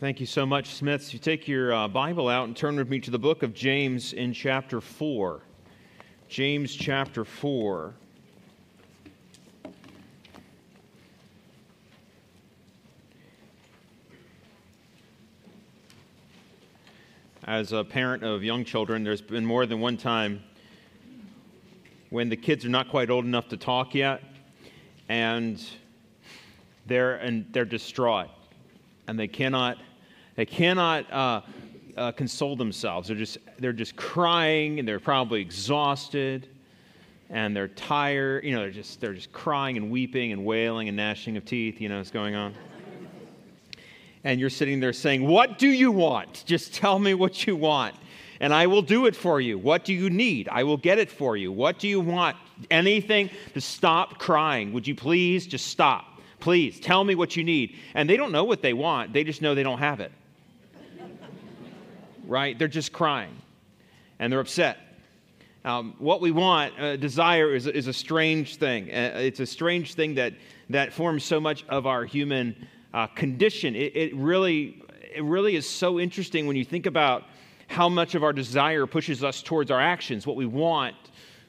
Thank you so much, Smiths. You take your uh, Bible out and turn with me to the book of James in chapter 4. James chapter 4. As a parent of young children, there's been more than one time when the kids are not quite old enough to talk yet, and they're, and they're distraught, and they cannot they cannot uh, uh, console themselves. They're just, they're just crying and they're probably exhausted and they're tired. You know, they're just, they're just crying and weeping and wailing and gnashing of teeth, you know, what's going on. And you're sitting there saying, What do you want? Just tell me what you want and I will do it for you. What do you need? I will get it for you. What do you want? Anything to stop crying. Would you please just stop? Please tell me what you need. And they don't know what they want, they just know they don't have it right? They're just crying and they're upset. Um, what we want, uh, desire, is, is a strange thing. Uh, it's a strange thing that, that forms so much of our human uh, condition. It, it, really, it really is so interesting when you think about how much of our desire pushes us towards our actions. What we want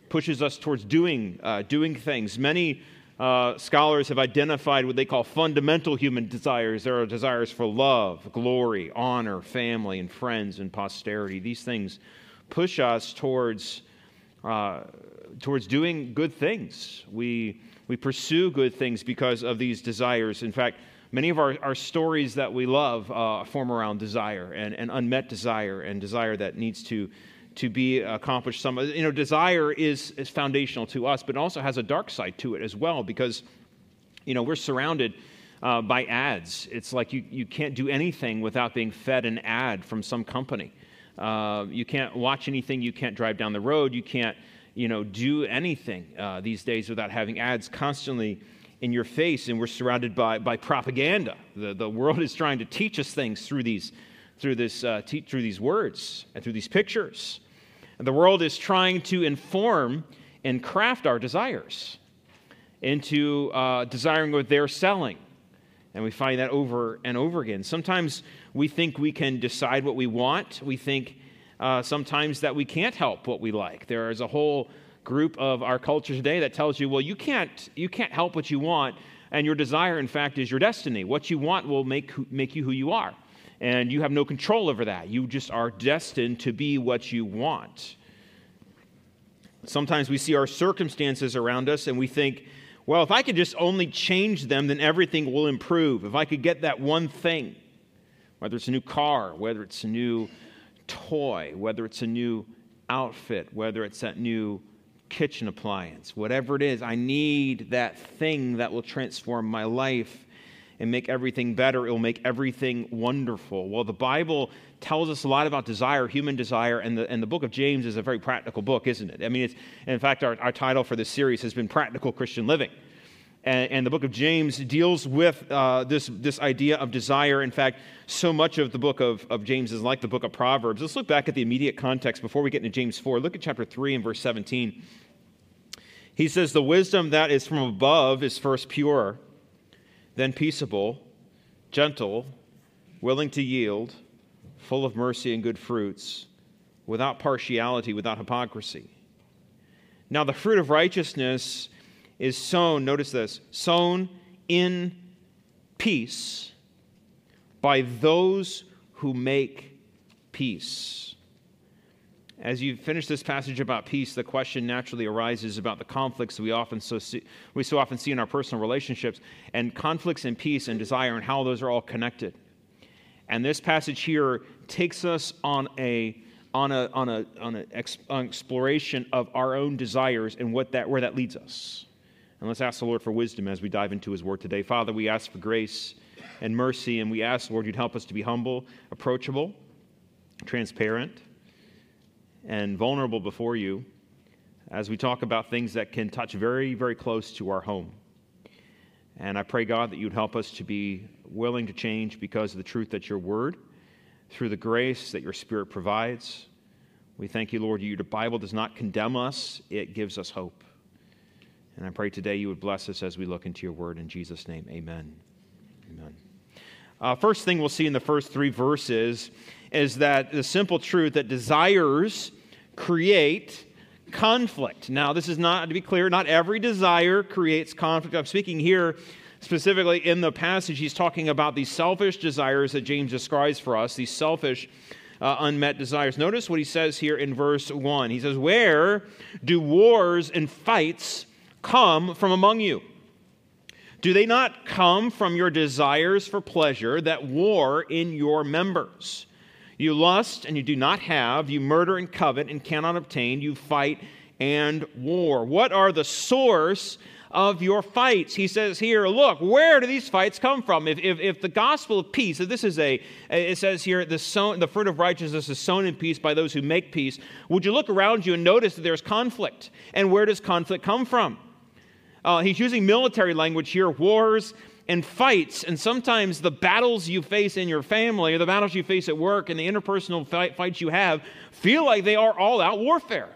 pushes us towards doing, uh, doing things. Many uh, scholars have identified what they call fundamental human desires. There are desires for love, glory, honor, family, and friends and posterity. These things push us towards, uh, towards doing good things. We, we pursue good things because of these desires. In fact, many of our, our stories that we love uh, form around desire and, and unmet desire and desire that needs to to be accomplished. Some you know desire is is foundational to us but also has a dark side to it as well because you know we're surrounded uh, by ads. It's like you, you can't do anything without being fed an ad from some company. Uh, you can't watch anything you can't drive down the road you can't you know do anything uh, these days without having ads constantly in your face and we're surrounded by, by propaganda. The, the world is trying to teach us things through these through this uh, te- through these words and through these pictures the world is trying to inform and craft our desires into uh, desiring what they're selling. And we find that over and over again. Sometimes we think we can decide what we want. We think uh, sometimes that we can't help what we like. There is a whole group of our culture today that tells you, well, you can't, you can't help what you want, and your desire, in fact, is your destiny. What you want will make, make you who you are and you have no control over that. You just are destined to be what you want. Sometimes we see our circumstances around us and we think, well, if I could just only change them, then everything will improve. If I could get that one thing, whether it's a new car, whether it's a new toy, whether it's a new outfit, whether it's that new kitchen appliance, whatever it is, I need that thing that will transform my life and make everything better. It will make everything wonderful. Well, the Bible tells us a lot about desire, human desire, and the, and the book of James is a very practical book, isn't it? I mean, it's, in fact, our, our title for this series has been Practical Christian Living. And, and the book of James deals with uh, this, this idea of desire. In fact, so much of the book of, of James is like the book of Proverbs. Let's look back at the immediate context before we get into James 4. Look at chapter 3 and verse 17. He says, The wisdom that is from above is first pure then peaceable, gentle, willing to yield, full of mercy and good fruits, without partiality, without hypocrisy. Now, the fruit of righteousness is sown, notice this, sown in peace by those who make peace. As you finish this passage about peace, the question naturally arises about the conflicts we often so see, we so often see in our personal relationships, and conflicts in peace and desire, and how those are all connected. And this passage here takes us on a on a on a on an exploration of our own desires and what that where that leads us. And let's ask the Lord for wisdom as we dive into His Word today. Father, we ask for grace and mercy, and we ask, Lord, you'd help us to be humble, approachable, transparent and vulnerable before you as we talk about things that can touch very, very close to our home. And I pray, God, that you'd help us to be willing to change because of the truth that your word, through the grace that your spirit provides. We thank you, Lord, you, the Bible does not condemn us, it gives us hope. And I pray today you would bless us as we look into your word. In Jesus' name, amen. Amen. Uh, first thing we'll see in the first three verses is that the simple truth that desires create conflict. Now, this is not, to be clear, not every desire creates conflict. I'm speaking here specifically in the passage, he's talking about these selfish desires that James describes for us, these selfish, uh, unmet desires. Notice what he says here in verse 1. He says, Where do wars and fights come from among you? Do they not come from your desires for pleasure that war in your members? You lust and you do not have. You murder and covet and cannot obtain. You fight and war. What are the source of your fights? He says here, look, where do these fights come from? If, if, if the gospel of peace, if this is a, it says here, the, sown, the fruit of righteousness is sown in peace by those who make peace, would you look around you and notice that there's conflict? And where does conflict come from? Uh, he's using military language here wars and fights, and sometimes the battles you face in your family, or the battles you face at work, and the interpersonal fight, fights you have feel like they are all out warfare.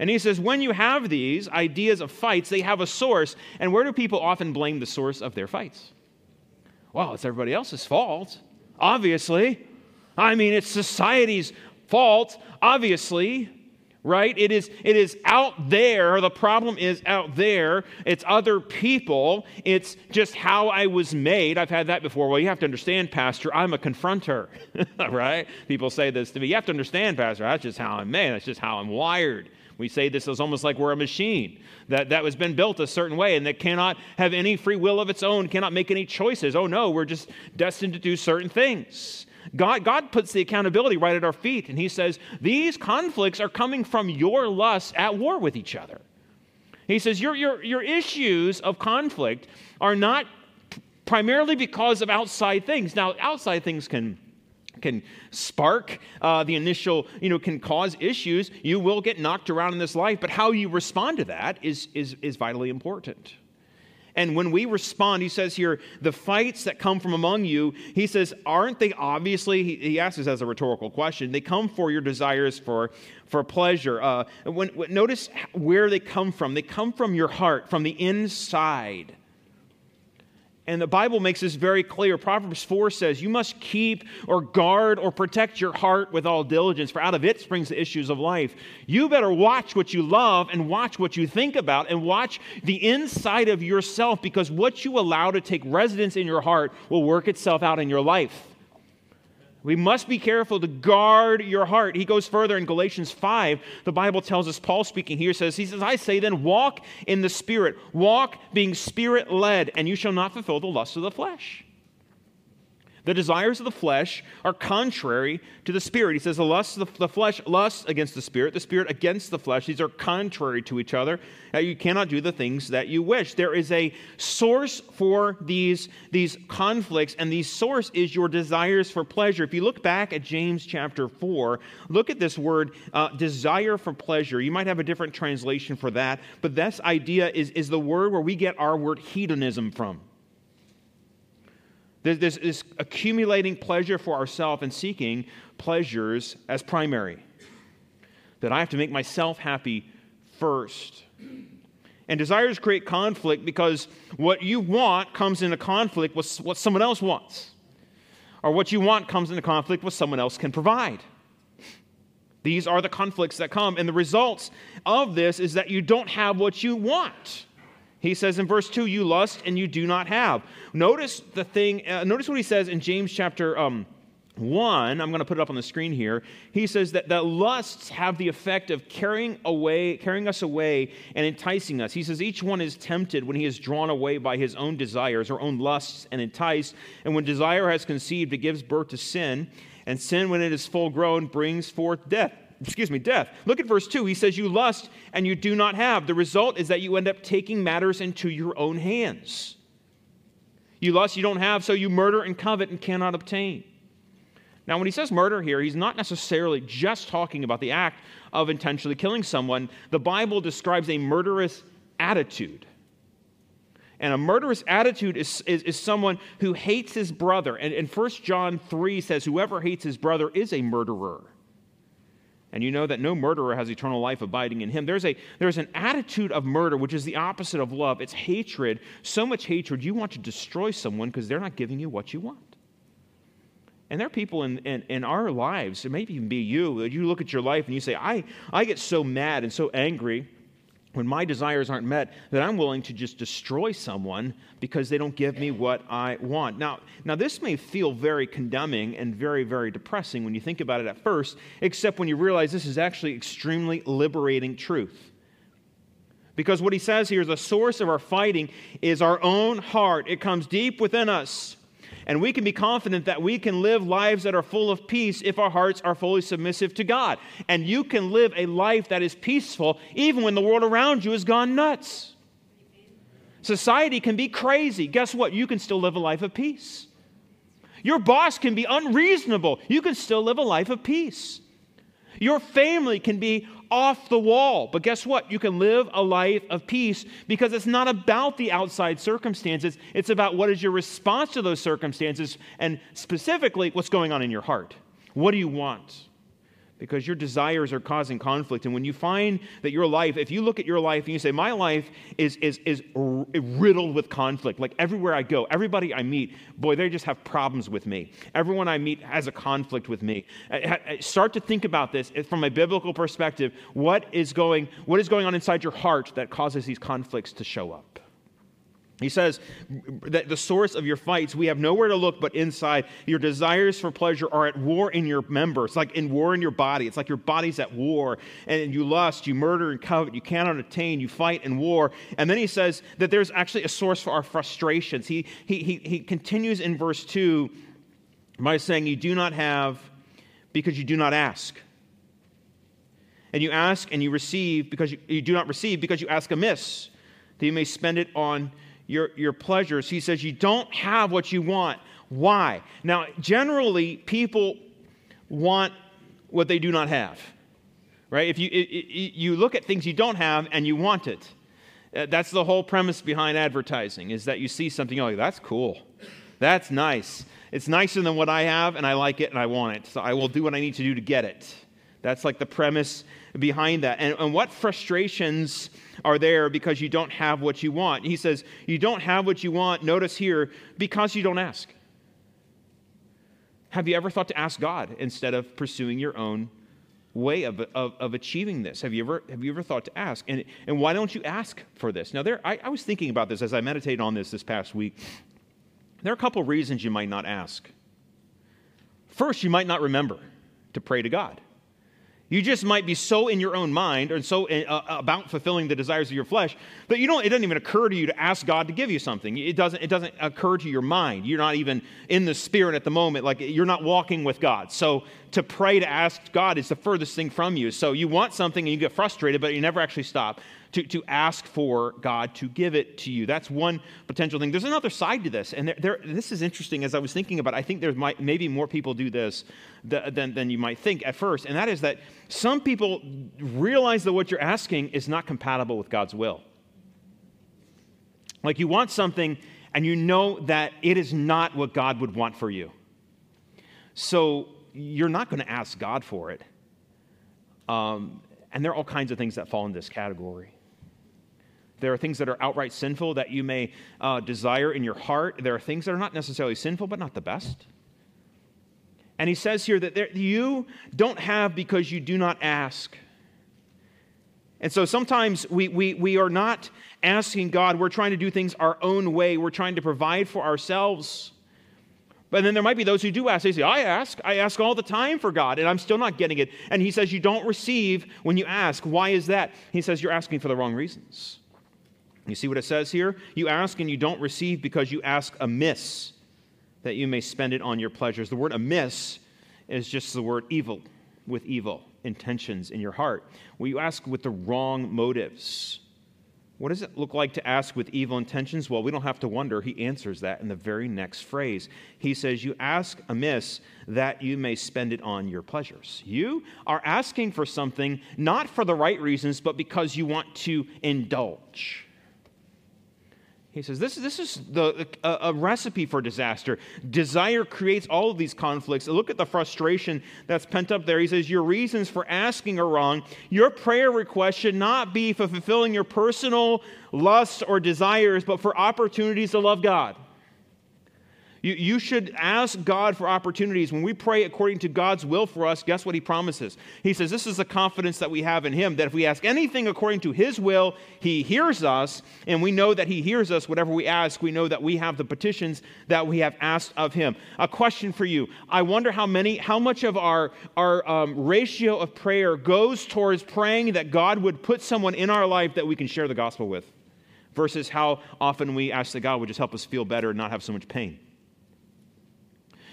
And he says, when you have these ideas of fights, they have a source. And where do people often blame the source of their fights? Well, it's everybody else's fault, obviously. I mean, it's society's fault, obviously right? It is, it is out there. The problem is out there. It's other people. It's just how I was made. I've had that before. Well, you have to understand, Pastor, I'm a confronter, right? People say this to me. You have to understand, Pastor, that's just how I'm made. That's just how I'm wired. We say this is almost like we're a machine that, that has been built a certain way and that cannot have any free will of its own, cannot make any choices. Oh, no, we're just destined to do certain things. God, God puts the accountability right at our feet, and He says, These conflicts are coming from your lusts at war with each other. He says, Your, your, your issues of conflict are not primarily because of outside things. Now, outside things can can spark uh, the initial, you know, can cause issues. You will get knocked around in this life, but how you respond to that is, is, is vitally important. And when we respond, he says here, the fights that come from among you, he says, aren't they obviously, he, he asks this as a rhetorical question, they come for your desires for, for pleasure. Uh, when, when, notice where they come from. They come from your heart, from the inside. And the Bible makes this very clear. Proverbs 4 says, You must keep or guard or protect your heart with all diligence, for out of it springs the issues of life. You better watch what you love and watch what you think about and watch the inside of yourself because what you allow to take residence in your heart will work itself out in your life. We must be careful to guard your heart. He goes further in Galatians 5. The Bible tells us, Paul speaking here says, He says, I say then, walk in the Spirit. Walk being Spirit led, and you shall not fulfill the lusts of the flesh. The desires of the flesh are contrary to the spirit. He says the lust of the, flesh lusts against the spirit, the spirit against the flesh. These are contrary to each other. you cannot do the things that you wish. There is a source for these, these conflicts, and the source is your desires for pleasure. If you look back at James chapter 4, look at this word, uh, desire for pleasure. You might have a different translation for that, but this idea is, is the word where we get our word hedonism from. There's this accumulating pleasure for ourselves and seeking pleasures as primary. That I have to make myself happy first. And desires create conflict because what you want comes into conflict with what someone else wants. Or what you want comes into conflict with someone else can provide. These are the conflicts that come. And the results of this is that you don't have what you want. He says in verse 2, you lust and you do not have. Notice the thing, uh, notice what he says in James chapter um, 1. I'm going to put it up on the screen here. He says that the lusts have the effect of carrying away, carrying us away and enticing us. He says each one is tempted when he is drawn away by his own desires or own lusts and enticed. And when desire has conceived, it gives birth to sin. And sin, when it is full grown, brings forth death excuse me, death. Look at verse 2. He says, You lust and you do not have. The result is that you end up taking matters into your own hands. You lust, you don't have, so you murder and covet and cannot obtain. Now, when he says murder here, he's not necessarily just talking about the act of intentionally killing someone. The Bible describes a murderous attitude. And a murderous attitude is, is, is someone who hates his brother. And, and 1 John 3 says, Whoever hates his brother is a murderer and you know that no murderer has eternal life abiding in him. There's, a, there's an attitude of murder, which is the opposite of love. It's hatred, so much hatred, you want to destroy someone because they're not giving you what you want. And there are people in, in, in, our lives, it may even be you, that you look at your life and you say, I, I get so mad and so angry when my desires aren't met that I'm willing to just destroy someone because they don't give me what I want. Now, now this may feel very condemning and very, very depressing when you think about it at first, except when you realize this is actually extremely liberating truth. Because what he says here is the source of our fighting is our own heart. It comes deep within us. And we can be confident that we can live lives that are full of peace if our hearts are fully submissive to God. And you can live a life that is peaceful even when the world around you has gone nuts. Society can be crazy. Guess what? You can still live a life of peace. Your boss can be unreasonable. You can still live a life of peace. Your family can be off the wall. But guess what? You can live a life of peace because it's not about the outside circumstances. It's about what is your response to those circumstances and specifically what's going on in your heart. What do you want? Because your desires are causing conflict. And when you find that your life, if you look at your life and you say, My life is, is, is riddled with conflict, like everywhere I go, everybody I meet, boy, they just have problems with me. Everyone I meet has a conflict with me. Start to think about this eh, from a biblical perspective. What is going, what is going on inside your heart that causes these conflicts to show up? He says that the source of your fights, we have nowhere to look but inside. Your desires for pleasure are at war in your members, like in war in your body. It's like your body's at war, and you lust, you murder and covet, you cannot attain, you fight in war. And then he says that there's actually a source for our frustrations. He, he, he, he continues in verse 2 by saying, You do not have because you do not ask. And you ask and you receive because you, you do not receive because you ask amiss, that you may spend it on your, your pleasures. He says you don't have what you want. Why? Now, generally, people want what they do not have, right? If you, it, it, you look at things you don't have and you want it, uh, that's the whole premise behind advertising is that you see something, oh, that's cool. That's nice. It's nicer than what I have, and I like it and I want it. So I will do what I need to do to get it. That's like the premise behind that. And, and what frustrations are there because you don't have what you want. He says, You don't have what you want, notice here, because you don't ask. Have you ever thought to ask God instead of pursuing your own way of, of, of, achieving this? Have you ever, have you ever thought to ask? And, and why don't you ask for this? Now, there, I, I was thinking about this as I meditated on this this past week. There are a couple of reasons you might not ask. First, you might not remember to pray to God. You just might be so in your own mind and so uh, uh, about fulfilling the desires of your flesh that you don't, it doesn't even occur to you to ask God to give you something. It doesn't, it doesn't occur to your mind. You're not even in the spirit at the moment. Like you're not walking with God. So to pray to ask God is the furthest thing from you. So you want something and you get frustrated, but you never actually stop to, to ask for God to give it to you. That's one potential thing. There's another side to this, and there, there, this is interesting as I was thinking about it. I think there might maybe more people do this than, than you might think at first, and that is that some people realize that what you're asking is not compatible with God's will. Like you want something, and you know that it is not what God would want for you. So you're not going to ask God for it. Um, and there are all kinds of things that fall in this category. There are things that are outright sinful that you may uh, desire in your heart. There are things that are not necessarily sinful, but not the best. And he says here that there, you don't have because you do not ask. And so sometimes we, we, we are not asking God, we're trying to do things our own way, we're trying to provide for ourselves. But then there might be those who do ask. They say, I ask. I ask all the time for God, and I'm still not getting it. And he says, You don't receive when you ask. Why is that? He says, You're asking for the wrong reasons. You see what it says here? You ask and you don't receive because you ask amiss, that you may spend it on your pleasures. The word amiss is just the word evil, with evil intentions in your heart. Well, you ask with the wrong motives. What does it look like to ask with evil intentions? Well, we don't have to wonder. He answers that in the very next phrase. He says, You ask amiss that you may spend it on your pleasures. You are asking for something not for the right reasons, but because you want to indulge. He says, This, this is the, a, a, recipe for disaster. Desire creates all of these conflicts. Look at the frustration that's pent up there. He says, Your reasons for asking are wrong. Your prayer request should not be for fulfilling your personal lusts or desires, but for opportunities to love God. You, you should ask God for opportunities. When we pray according to God's will for us, guess what He promises? He says, This is the confidence that we have in Him, that if we ask anything according to His will, He hears us, and we know that He hears us. Whatever we ask, we know that we have the petitions that we have asked of Him. A question for you I wonder how many, how much of our, our um, ratio of prayer goes towards praying that God would put someone in our life that we can share the gospel with, versus how often we ask that God would just help us feel better and not have so much pain.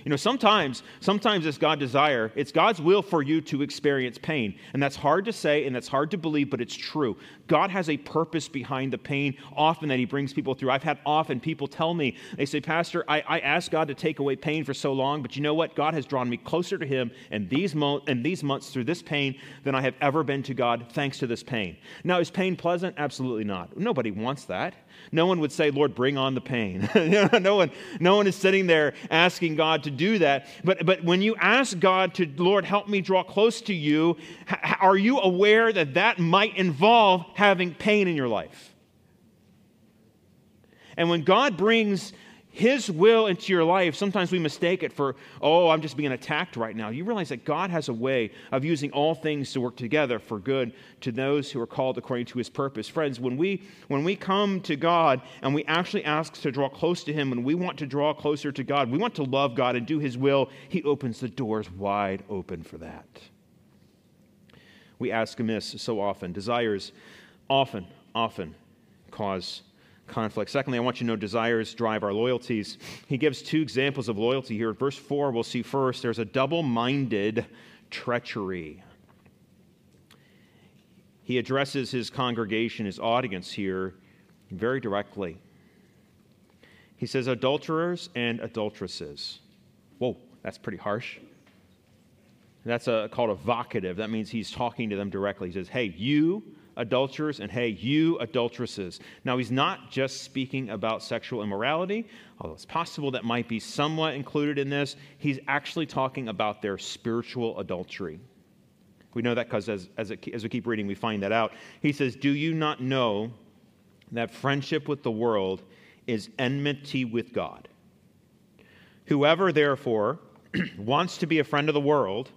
You know, sometimes, sometimes it's God's desire, it's God's will for you to experience pain. And that's hard to say and that's hard to believe, but it's true. God has a purpose behind the pain often that He brings people through. I've had often people tell me, they say, Pastor, I, I asked God to take away pain for so long, but you know what? God has drawn me closer to Him in these, mo- in these months through this pain than I have ever been to God thanks to this pain. Now, is pain pleasant? Absolutely not. Nobody wants that. No one would say, Lord, bring on the pain. no, one, no one is sitting there asking God to do that. But, but when you ask God to, Lord, help me draw close to you, are you aware that that might involve having pain in your life? And when God brings his will into your life, sometimes we mistake it for, oh, I'm just being attacked right now. You realize that God has a way of using all things to work together for good to those who are called according to his purpose. Friends, when we when we come to God and we actually ask to draw close to him and we want to draw closer to God, we want to love God and do his will, he opens the doors wide open for that. We ask amiss so often. Desires often, often cause conflict. Secondly, I want you to know desires drive our loyalties. He gives two examples of loyalty here. Verse 4, we'll see first, there's a double minded treachery. He addresses his congregation, his audience here, very directly. He says, adulterers and adulteresses. Whoa, that's pretty harsh. That's a, called a vocative. That means he's talking to them directly. He says, Hey, you adulterers, and hey, you adulteresses. Now, he's not just speaking about sexual immorality, although it's possible that might be somewhat included in this. He's actually talking about their spiritual adultery. We know that because as, as, as we keep reading, we find that out. He says, Do you not know that friendship with the world is enmity with God? Whoever, therefore, wants to be a friend of the world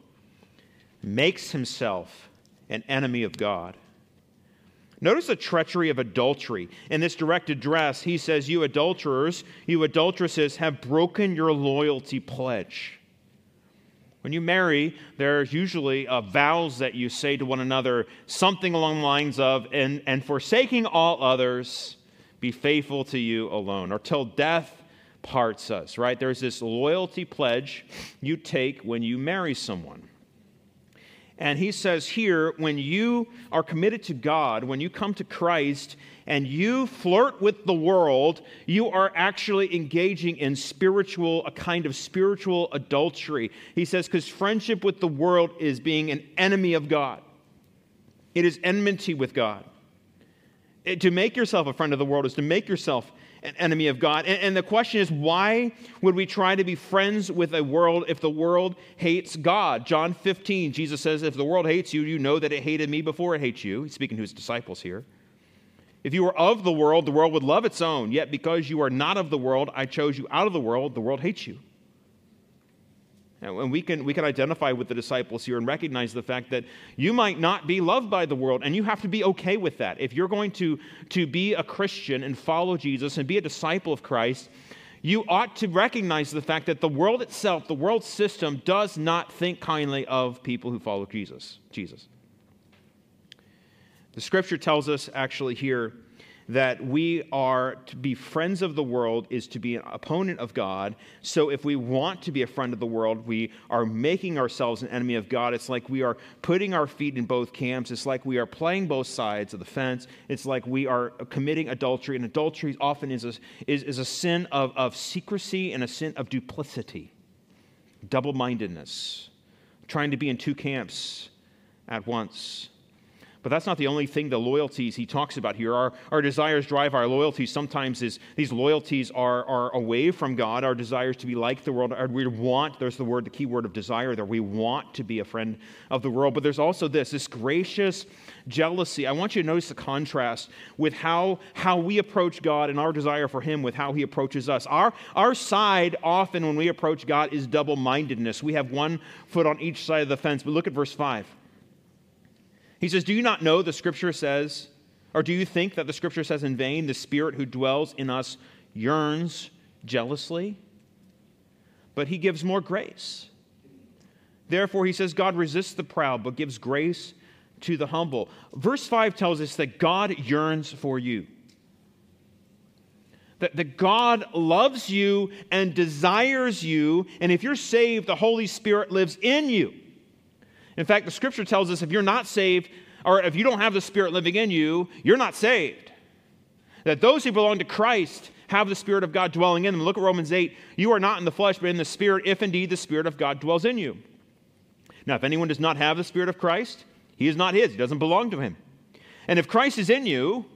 makes himself an enemy of God. Notice the treachery of adultery. In this direct address, he says, You adulterers, you adulteresses have broken your loyalty pledge. When you marry, there's usually uh, vows that you say to one another, something along the lines of, and, and forsaking all others, be faithful to you alone, or till death parts us, right? There's this loyalty pledge you take when you marry someone. And he says here, when you are committed to God, when you come to Christ and you flirt with the world, you are actually engaging in spiritual, a kind of spiritual adultery. He says, because friendship with the world is being an enemy of God, it is enmity with God. It, to make yourself a friend of the world is to make yourself an enemy of God. And, and, the question is, why would we try to be friends with a world if the world hates God? John 15, Jesus says, If the world hates you, you know that it hated me before it hates you. He's speaking to his disciples here. If you were of the world, the world would love its own. Yet because you are not of the world, I chose you out of the world, the world hates you. And we can, we can identify with the disciples here and recognize the fact that you might not be loved by the world, and you have to be okay with that. If you're going to, to be a Christian and follow Jesus and be a disciple of Christ, you ought to recognize the fact that the world itself, the world system, does not think kindly of people who follow Jesus. Jesus. The scripture tells us actually here that we are to be friends of the world is to be an opponent of God. So if we want to be a friend of the world, we are making ourselves an enemy of God. It's like we are putting our feet in both camps. It's like we are playing both sides of the fence. It's like we are committing adultery. And adultery often is a, is, is a sin of, of secrecy and a sin of duplicity, double mindedness, trying to be in two camps at once. But that's not the only thing, the loyalties he talks about here. Our, our desires drive our loyalties. Sometimes is, these loyalties are, are away from God. Our desires to be like the world. We want, there's the word, the key word of desire there. We want to be a friend of the world. But there's also this, this gracious jealousy. I want you to notice the contrast with how, how we approach God and our desire for him with how he approaches us. Our, our side, often when we approach God, is double mindedness. We have one foot on each side of the fence. But look at verse 5. He says, Do you not know the scripture says, or do you think that the scripture says in vain, the spirit who dwells in us yearns jealously? But he gives more grace. Therefore, he says, God resists the proud, but gives grace to the humble. Verse 5 tells us that God yearns for you. That, that God loves you and desires you, and if you're saved, the Holy Spirit lives in you. In fact, the scripture tells us if you're not saved, or if you don't have the Spirit living in you, you're not saved. That those who belong to Christ have the Spirit of God dwelling in them. Look at Romans 8. You are not in the flesh, but in the Spirit, if indeed the Spirit of God dwells in you. Now, if anyone does not have the Spirit of Christ, he is not his, he doesn't belong to him. And if Christ is in you,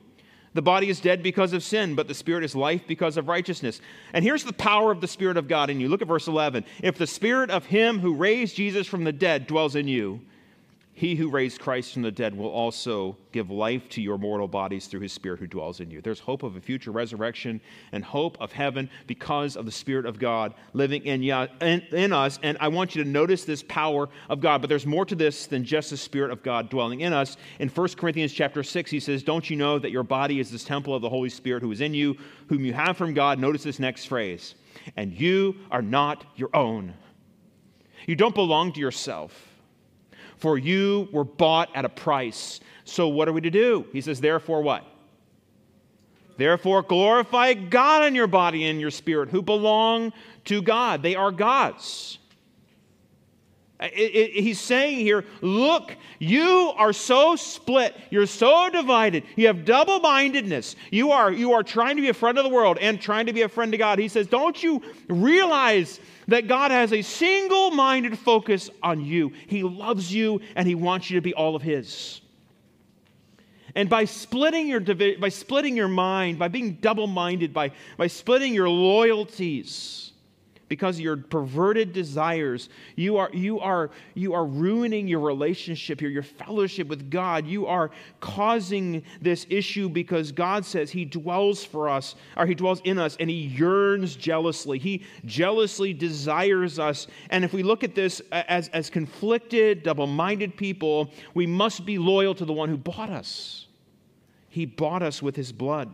the body is dead because of sin, but the spirit is life because of righteousness. And here's the power of the Spirit of God in you. Look at verse 11. If the Spirit of Him who raised Jesus from the dead dwells in you, he who raised Christ from the dead will also give life to your mortal bodies through his Spirit who dwells in you. There's hope of a future resurrection and hope of heaven because of the Spirit of God living in, in, us. And I want you to notice this power of God. But there's more to this than just the Spirit of God dwelling in us. In 1 Corinthians chapter 6, he says, Don't you know that your body is this temple of the Holy Spirit who is in you, whom you have from God? Notice this next phrase. And you are not your own. You don't belong to yourself for you were bought at a price. So what are we to do? He says, Therefore, what? Therefore, glorify God in your body and your spirit, who belong to God. They are God's. It, it, he's saying here, look, you are so split. You're so divided. You have double mindedness. You are, you are trying to be a friend of the world and trying to be a friend to God. He says, Don't you realize that God has a single minded focus on you? He loves you and He wants you to be all of His. And by splitting your, by splitting your mind, by being double minded, by, by splitting your loyalties, because of your perverted desires you are you are you are ruining your relationship here your fellowship with god. You are causing this issue because god says he dwells for us or he dwells in us and he yearns jealously. He jealously desires us. And if we look at this as as conflicted double-minded people we must be loyal to the one who bought us. He bought us with his blood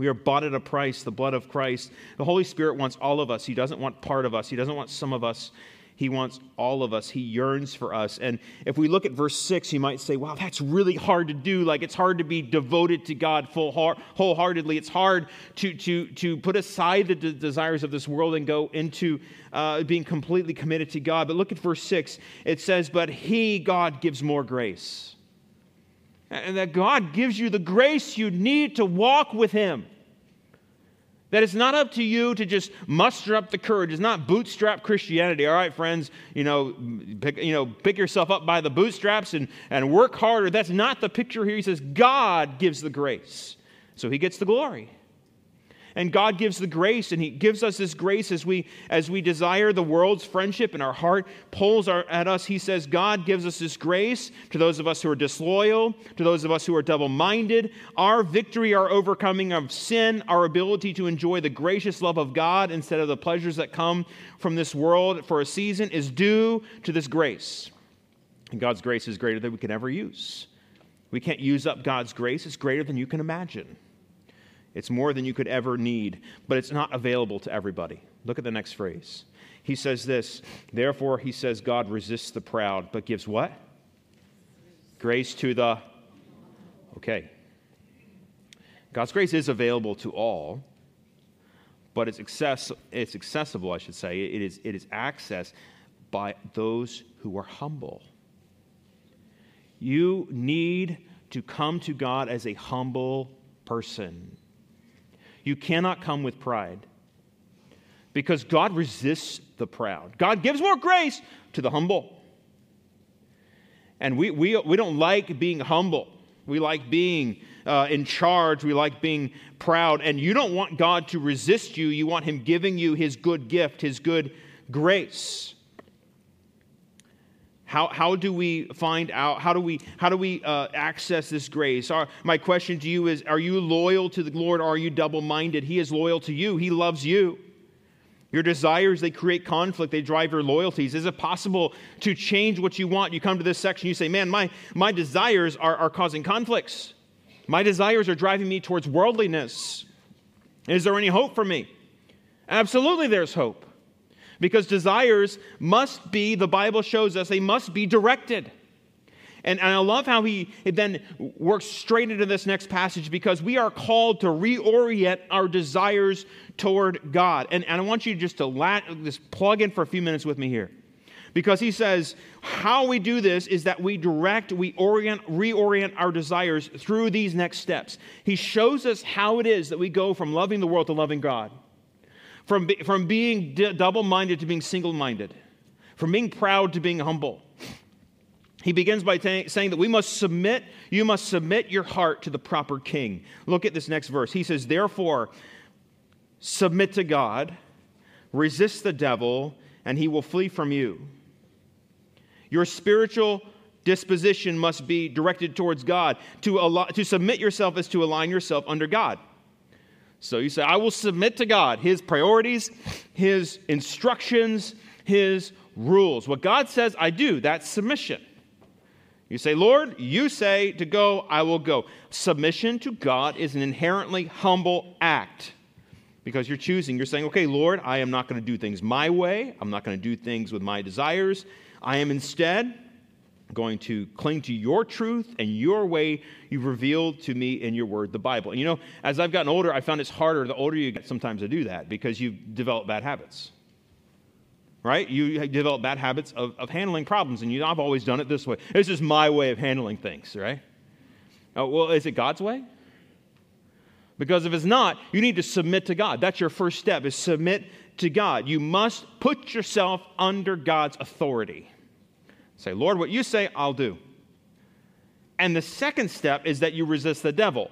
we are bought at a price, the blood of Christ. The Holy Spirit wants all of us. He doesn't want part of us, He doesn't want some of us. He wants all of us. He yearns for us. And if we look at verse 6, you might say, wow, that's really hard to do. Like it's hard to be devoted to God full wholeheartedly. It's hard to, to, to put aside the de- desires of this world and go into uh, being completely committed to God. But look at verse 6. It says, But He, God, gives more grace and that God gives you the grace you need to walk with Him. That it's not up to you to just muster up the courage. It's not bootstrap Christianity. All right, friends, you know, pick, you know, pick yourself up by the bootstraps and, and work harder. That's not the picture here. He says God gives the grace. So he gets the glory and God gives the grace, and He gives us this grace as we as we desire the world's friendship, and our heart pulls our, at us. He says God gives us this grace to those of us who are disloyal, to those of us who are double-minded. Our victory, our overcoming of sin, our ability to enjoy the gracious love of God instead of the pleasures that come from this world for a season, is due to this grace. And God's grace is greater than we can ever use. We can't use up God's grace; it's greater than you can imagine. It's more than you could ever need, but it's not available to everybody. Look at the next phrase. He says this, therefore, he says, God resists the proud, but gives what? Grace to the. Okay. God's grace is available to all, but it's, access, it's accessible, I should say. It is, it is accessed by those who are humble. You need to come to God as a humble person. You cannot come with pride because God resists the proud. God gives more grace to the humble. And we, we, we don't like being humble. We like being uh, in charge. We like being proud. And you don't want God to resist you. You want Him giving you His good gift, His good grace. How, how do we find out? How do we, how do we uh, access this grace? Our, my question to you is Are you loyal to the Lord or are you double minded? He is loyal to you, He loves you. Your desires, they create conflict, they drive your loyalties. Is it possible to change what you want? You come to this section, you say, Man, my, my desires are, are causing conflicts. My desires are driving me towards worldliness. Is there any hope for me? Absolutely, there's hope. Because desires must be, the Bible shows us, they must be directed. And, and I love how he then works straight into this next passage because we are called to reorient our desires toward God. And, and I want you just to lat, just plug in for a few minutes with me here. Because he says, how we do this is that we direct, we orient, reorient our desires through these next steps. He shows us how it is that we go from loving the world to loving God from, from being d- double minded to being single minded, from being proud to being humble. He begins by t- saying that we must submit, you must submit your heart to the proper king. Look at this next verse. He says, Therefore, submit to God, resist the devil, and he will flee from you. Your spiritual disposition must be directed towards God. To, al- to submit yourself is to align yourself under God. So you say, I will submit to God, His priorities, His instructions, His rules. What God says, I do. That's submission. You say, Lord, you say to go, I will go. Submission to God is an inherently humble act because you're choosing. You're saying, okay, Lord, I am not going to do things my way. I'm not going to do things with my desires. I am instead going to cling to your truth and your way you've revealed to me in your word, the Bible. And you know, as I've gotten older, I found it's harder the older you get sometimes to do that because you've developed bad habits. Right? You develop bad habits of, of handling problems, and you, I've always done it this way. This is my way of handling things, right? Oh, well, is it God's way? Because if it's not, you need to submit to God. That's your first step, is submit to God. You must put yourself under God's authority. Say, Lord, what you say, I'll do. And the second step is that you resist the devil.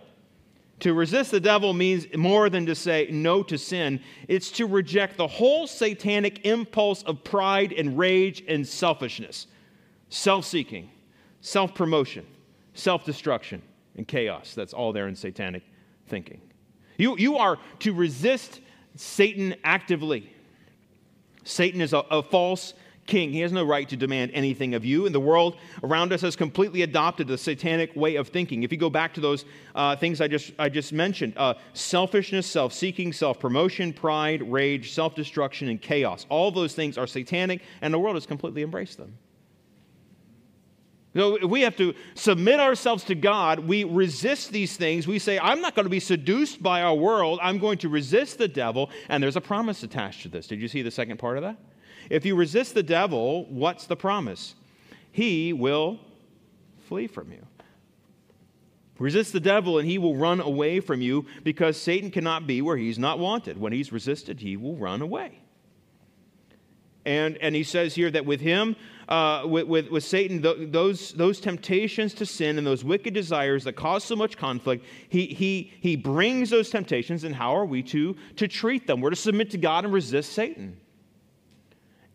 To resist the devil means more than to say no to sin, it's to reject the whole satanic impulse of pride and rage and selfishness, self seeking, self promotion, self destruction, and chaos. That's all there in satanic thinking. You, you are to resist Satan actively. Satan is a, a false king. He has no right to demand anything of you. And the world around us has completely adopted the satanic way of thinking. If you go back to those uh, things I just, I just mentioned uh, selfishness, self seeking, self promotion, pride, rage, self destruction, and chaos all those things are satanic, and the world has completely embraced them. So we have to submit ourselves to God, we resist these things. We say, I'm not going to be seduced by our world. I'm going to resist the devil. And there's a promise attached to this. Did you see the second part of that? If you resist the devil, what's the promise? He will flee from you. Resist the devil and he will run away from you because Satan cannot be where he's not wanted. When he's resisted, he will run away. And, and he says here that with him, uh, with, with, with Satan, th- those, those temptations to sin and those wicked desires that cause so much conflict, he, he, he brings those temptations, and how are we to, to treat them? We're to submit to God and resist Satan.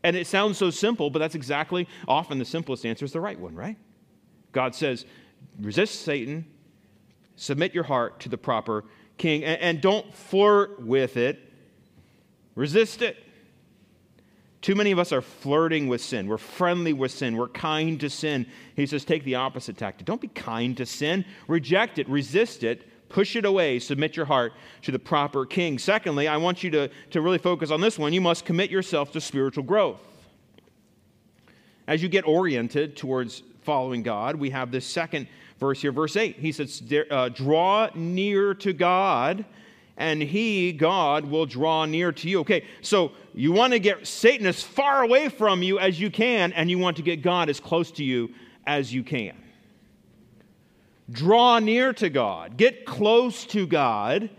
And it sounds so simple, but that's exactly often the simplest answer is the right one, right? God says, resist Satan, submit your heart to the proper king, and, and don't flirt with it, resist it. Too many of us are flirting with sin. We're friendly with sin. We're kind to sin. He says, take the opposite tactic. Don't be kind to sin. Reject it, resist it, Push it away. Submit your heart to the proper king. Secondly, I want you to, to really focus on this one. You must commit yourself to spiritual growth. As you get oriented towards following God, we have this second verse here, verse 8. He says, uh, Draw near to God, and he, God, will draw near to you. Okay, so you want to get Satan as far away from you as you can, and you want to get God as close to you as you can. Draw near to God, get close to God,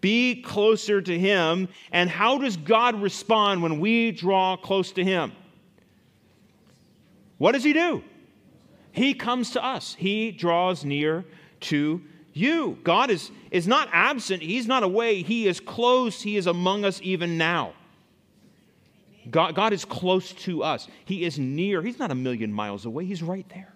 be closer to Him. And how does God respond when we draw close to Him? What does He do? He comes to us, He draws near to you. God is, is not absent, He's not away, He is close, He is among us even now. God, God is close to us. He is near. He's not a million miles away. He's right there.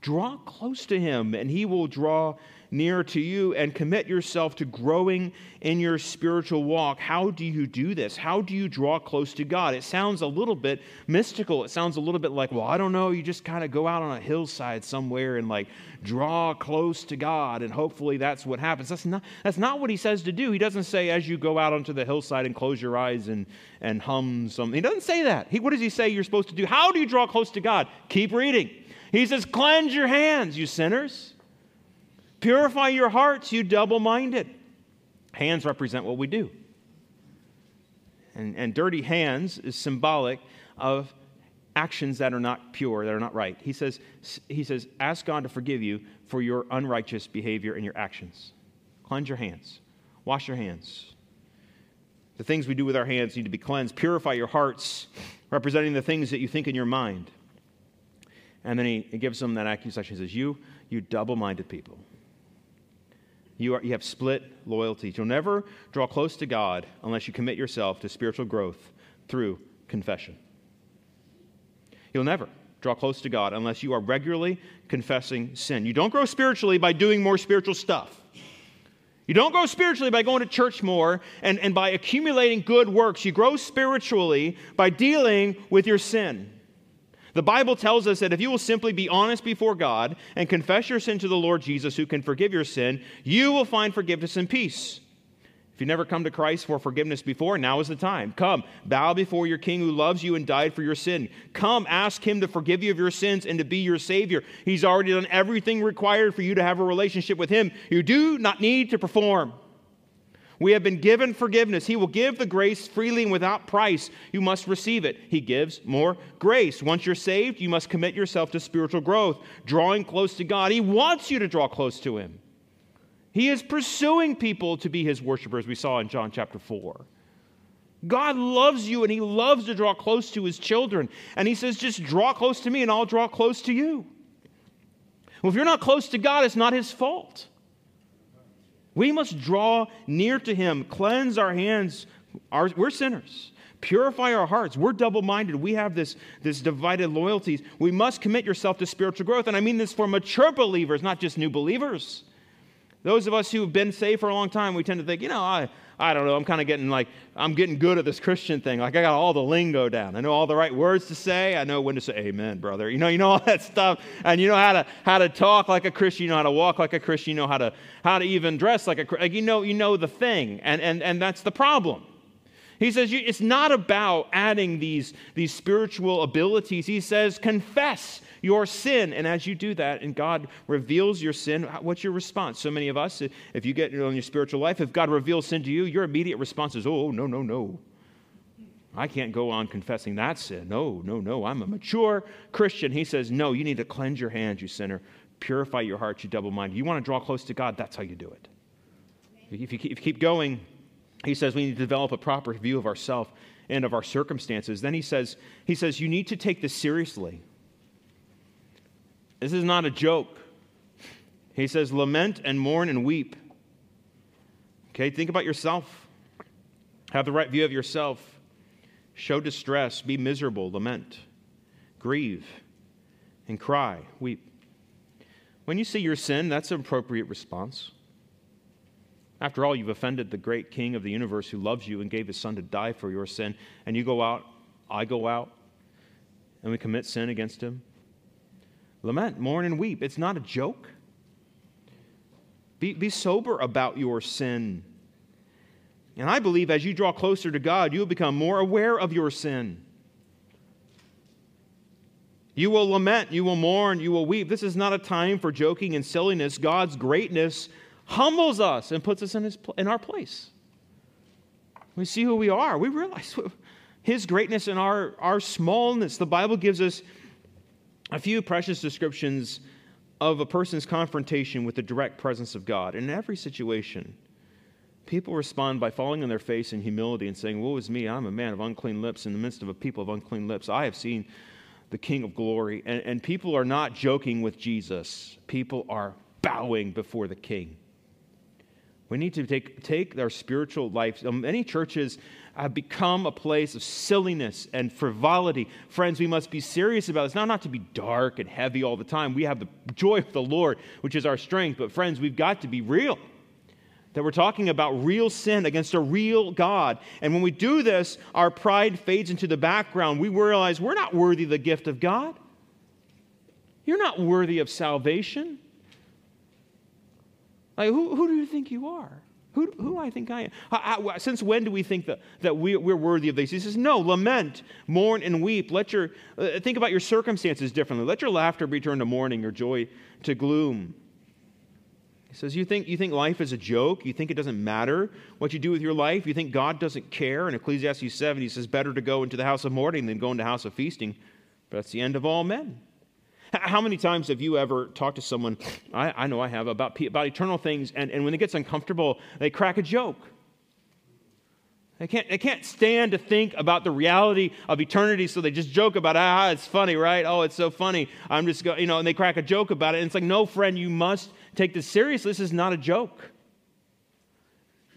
Draw close to Him, and He will draw near to you and commit yourself to growing in your spiritual walk. How do you do this? How do you draw close to God? It sounds a little bit mystical. It sounds a little bit like, well, I don't know, you just kind of go out on a hillside somewhere and like draw close to God and hopefully that's what happens. That's not that's not what he says to do. He doesn't say as you go out onto the hillside and close your eyes and and hum something. He doesn't say that. He, what does he say you're supposed to do? How do you draw close to God? Keep reading. He says, Cleanse your hands, you sinners. Purify your hearts, you double minded. Hands represent what we do. And, and dirty hands is symbolic of actions that are not pure, that are not right. He says, he says, Ask God to forgive you for your unrighteous behavior and your actions. Cleanse your hands, wash your hands. The things we do with our hands need to be cleansed. Purify your hearts, representing the things that you think in your mind. And then he, he gives them that accusation. He says, You, you double minded people. You, are, you have split loyalties. You'll never draw close to God unless you commit yourself to spiritual growth through confession. You'll never draw close to God unless you are regularly confessing sin. You don't grow spiritually by doing more spiritual stuff. You don't grow spiritually by going to church more and, and by accumulating good works. You grow spiritually by dealing with your sin. The Bible tells us that if you will simply be honest before God and confess your sin to the Lord Jesus, who can forgive your sin, you will find forgiveness and peace. If you've never come to Christ for forgiveness before, now is the time. Come, bow before your King who loves you and died for your sin. Come, ask him to forgive you of your sins and to be your Savior. He's already done everything required for you to have a relationship with him. You do not need to perform. We have been given forgiveness. He will give the grace freely and without price. You must receive it. He gives more grace. Once you're saved, you must commit yourself to spiritual growth, drawing close to God. He wants you to draw close to Him. He is pursuing people to be His worshipers, we saw in John chapter 4. God loves you and He loves to draw close to His children. And He says, just draw close to me and I'll draw close to you. Well, if you're not close to God, it's not His fault. We must draw near to Him, cleanse our hands. Our, we're sinners. Purify our hearts. We're double minded. We have this, this divided loyalties. We must commit yourself to spiritual growth. And I mean this for mature believers, not just new believers. Those of us who've been saved for a long time, we tend to think, you know, I, I don't know, I'm kind of getting like, I'm getting good at this Christian thing. Like I got all the lingo down. I know all the right words to say. I know when to say amen, brother. You know, you know all that stuff. And you know how to how to talk like a Christian, you know how to walk like a Christian, you know how to how to even dress like a like you know, you know the thing. And and and that's the problem. He says it's not about adding these, these spiritual abilities. He says, confess your sin. And as you do that, and God reveals your sin, what's your response? So many of us, if you get on your spiritual life, if God reveals sin to you, your immediate response is, oh, no, no, no. I can't go on confessing that sin. No, no, no. I'm a mature Christian. He says, no, you need to cleanse your hands, you sinner. Purify your heart, you double minded. You want to draw close to God, that's how you do it. If you keep going, he says we need to develop a proper view of ourselves and of our circumstances. Then he says, he says, you need to take this seriously. This is not a joke. He says, lament and mourn and weep. Okay, think about yourself. Have the right view of yourself. Show distress, be miserable, lament, grieve, and cry, weep. When you see your sin, that's an appropriate response. After all, you've offended the great King of the universe who loves you and gave his Son to die for your sin, and you go out, I go out, and we commit sin against him. Lament, mourn, and weep. It's not a joke. Be, be sober about your sin. And I believe as you draw closer to God, you will become more aware of your sin. You will lament, you will mourn, you will weep. This is not a time for joking and silliness. God's greatness humbles us and puts us in, his, in our place. We see who we are. We realize his greatness and our, our smallness. The Bible gives us a few precious descriptions of a person's confrontation with the direct presence of God. In every situation, people respond by falling on their face in humility and saying, Woe is me, I'm a man of unclean lips in the midst of a people of unclean lips. I have seen the King of glory. And, and people are not joking with Jesus, people are bowing before the King. We need to take, take our spiritual life. Um, many churches have become a place of silliness and frivolity. Friends, we must be serious about this. Now, not to be dark and heavy all the time. We have the joy of the Lord, which is our strength. But, friends, we've got to be real. That we're talking about real sin against a real God. And when we do this, our pride fades into the background. We realize we're not worthy of the gift of God. You're not worthy of salvation. Like, who, who do you think you are? Who, who I think I am? Since when do we think that, that we, we're worthy of this? He says, No, lament, mourn, and weep. Let your, uh, think about your circumstances differently. Let your laughter be turned to mourning, your joy to gloom. He says, you think, you think life is a joke? You think it doesn't matter what you do with your life? You think God doesn't care? In Ecclesiastes 7, he says, Better to go into the house of mourning than go into the house of feasting. But that's the end of all men. How many times have you ever talked to someone, I, I know I have, about, about eternal things, and, and when it gets uncomfortable, they crack a joke? They can't, they can't stand to think about the reality of eternity, so they just joke about, ah, it's funny, right? Oh, it's so funny. I'm just going, you know, and they crack a joke about it. And it's like, no, friend, you must take this seriously. This is not a joke.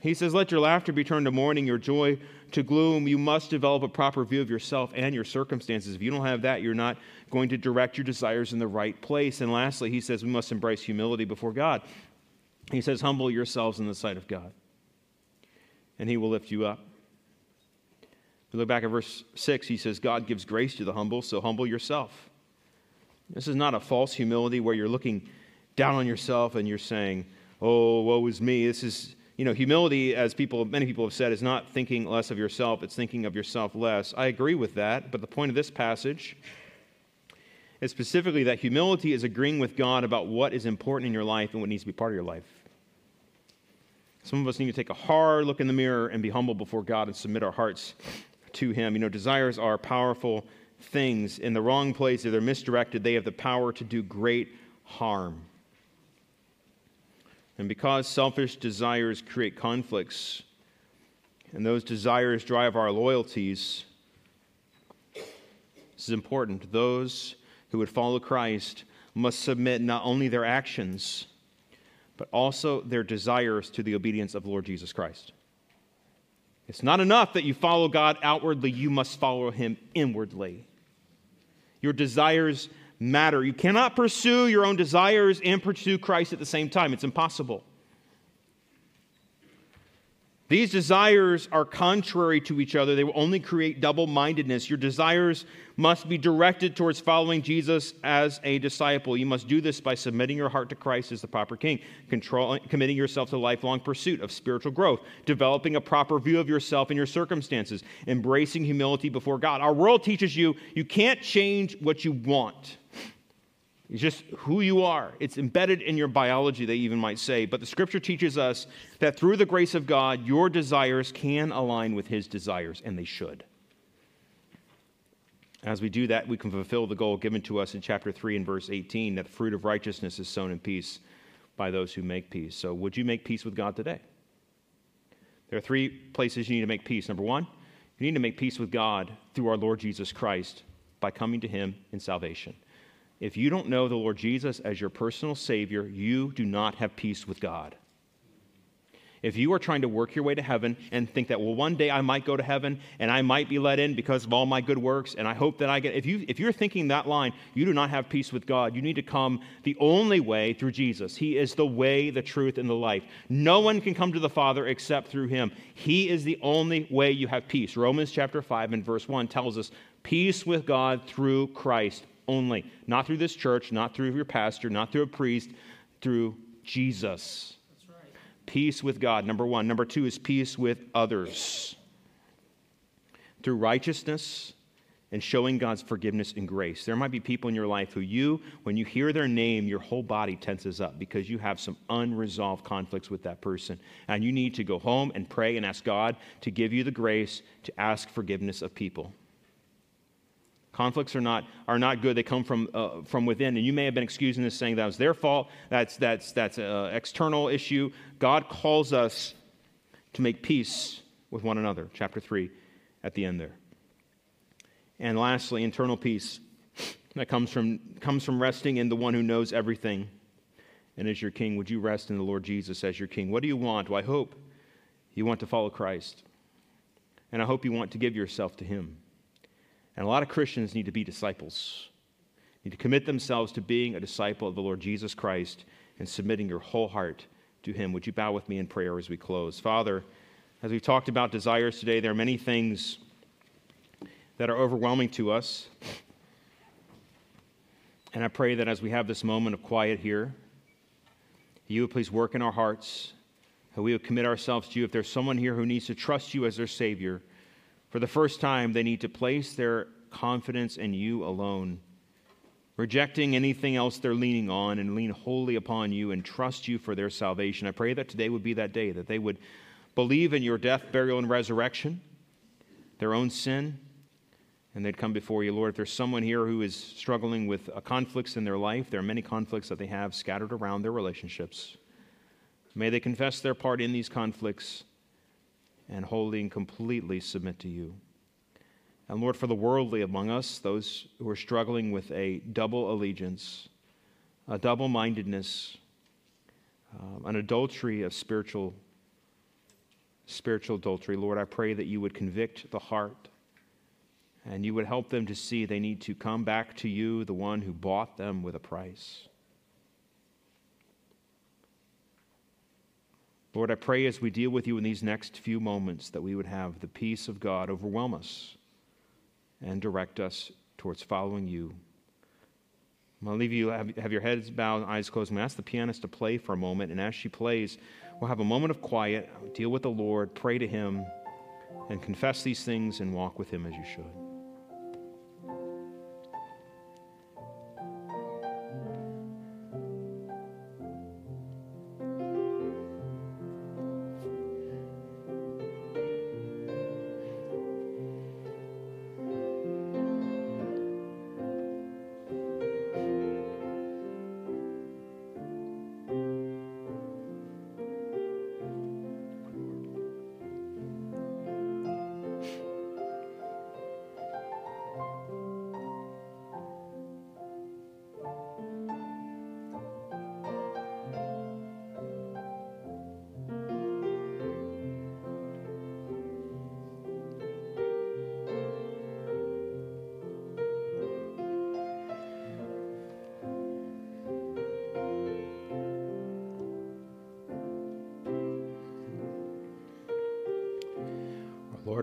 He says, Let your laughter be turned to mourning, your joy to gloom. You must develop a proper view of yourself and your circumstances. If you don't have that, you're not going to direct your desires in the right place. And lastly, he says we must embrace humility before God. He says, Humble yourselves in the sight of God, and he will lift you up. You look back at verse 6, he says, God gives grace to the humble, so humble yourself. This is not a false humility where you're looking down on yourself and you're saying, Oh, woe is me. This is you know, humility, as people, many people have said, is not thinking less of yourself, it's thinking of yourself less. I agree with that, but the point of this passage is specifically that humility is agreeing with God about what is important in your life and what needs to be part of your life. Some of us need to take a hard look in the mirror and be humble before God and submit our hearts to Him. You know, desires are powerful things. In the wrong place, if they're misdirected, they have the power to do great harm. And because selfish desires create conflicts, and those desires drive our loyalties, this is important. Those who would follow Christ must submit not only their actions, but also their desires to the obedience of Lord Jesus Christ. It's not enough that you follow God outwardly, you must follow him inwardly. Your desires matter. You cannot pursue your own desires and pursue Christ at the same time. It's impossible. These desires are contrary to each other. They will only create double mindedness. Your desires must be directed towards following Jesus as a disciple. You must do this by submitting your heart to Christ as the proper king, committing yourself to lifelong pursuit of spiritual growth, developing a proper view of yourself and your circumstances, embracing humility before God. Our world teaches you you can't change what you want. It's just who you are. It's embedded in your biology, they even might say. But the scripture teaches us that through the grace of God, your desires can align with his desires, and they should. As we do that, we can fulfill the goal given to us in chapter 3 and verse 18 that the fruit of righteousness is sown in peace by those who make peace. So, would you make peace with God today? There are three places you need to make peace. Number one, you need to make peace with God through our Lord Jesus Christ by coming to him in salvation. If you don't know the Lord Jesus as your personal Savior, you do not have peace with God. If you are trying to work your way to heaven and think that, well, one day I might go to heaven and I might be let in because of all my good works and I hope that I get, if, you, if you're thinking that line, you do not have peace with God. You need to come the only way through Jesus. He is the way, the truth, and the life. No one can come to the Father except through Him. He is the only way you have peace. Romans chapter 5 and verse 1 tells us peace with God through Christ only. Not through this church, not through your pastor, not through a priest, through Jesus. Right. Peace with God, number one. Number two is peace with others. Through righteousness and showing God's forgiveness and grace. There might be people in your life who you, when you hear their name, your whole body tenses up because you have some unresolved conflicts with that person. And you need to go home and pray and ask God to give you the grace to ask forgiveness of people. Conflicts are not, are not good. They come from, uh, from within. And you may have been excusing this, saying that was their fault. That's, that's, that's an external issue. God calls us to make peace with one another. Chapter 3 at the end there. And lastly, internal peace. that comes from, comes from resting in the one who knows everything and is your king. Would you rest in the Lord Jesus as your king? What do you want? Well, I hope you want to follow Christ. And I hope you want to give yourself to him. And a lot of Christians need to be disciples, need to commit themselves to being a disciple of the Lord Jesus Christ and submitting your whole heart to him. Would you bow with me in prayer as we close? Father, as we've talked about desires today, there are many things that are overwhelming to us. And I pray that as we have this moment of quiet here, you would please work in our hearts, that we would commit ourselves to you. If there's someone here who needs to trust you as their Savior, for the first time, they need to place their confidence in you alone, rejecting anything else they're leaning on and lean wholly upon you and trust you for their salvation. I pray that today would be that day, that they would believe in your death, burial, and resurrection, their own sin, and they'd come before you. Lord, if there's someone here who is struggling with uh, conflicts in their life, there are many conflicts that they have scattered around their relationships. May they confess their part in these conflicts and wholly and completely submit to you. And Lord, for the worldly among us, those who are struggling with a double allegiance, a double mindedness, um, an adultery of spiritual, spiritual adultery, Lord, I pray that you would convict the heart and you would help them to see they need to come back to you, the one who bought them with a price. Lord, I pray as we deal with you in these next few moments that we would have the peace of God overwhelm us and direct us towards following you. I'll leave you, have, have your heads bowed, eyes closed. I'm going to ask the pianist to play for a moment, and as she plays, we'll have a moment of quiet, deal with the Lord, pray to Him, and confess these things and walk with Him as you should.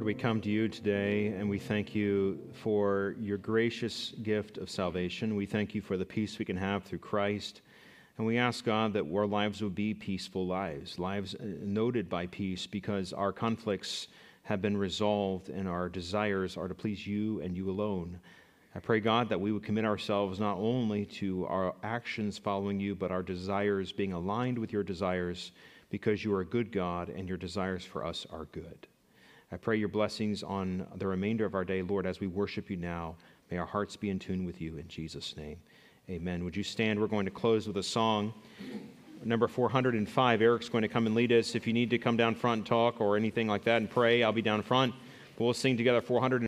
Lord, we come to you today and we thank you for your gracious gift of salvation. We thank you for the peace we can have through Christ. And we ask God that our lives would be peaceful lives, lives noted by peace, because our conflicts have been resolved and our desires are to please you and you alone. I pray, God, that we would commit ourselves not only to our actions following you, but our desires being aligned with your desires, because you are a good God and your desires for us are good. I pray your blessings on the remainder of our day, Lord, as we worship you now. May our hearts be in tune with you in Jesus' name. Amen. Would you stand? We're going to close with a song. Number 405, Eric's going to come and lead us. If you need to come down front and talk or anything like that and pray, I'll be down front. But we'll sing together 400.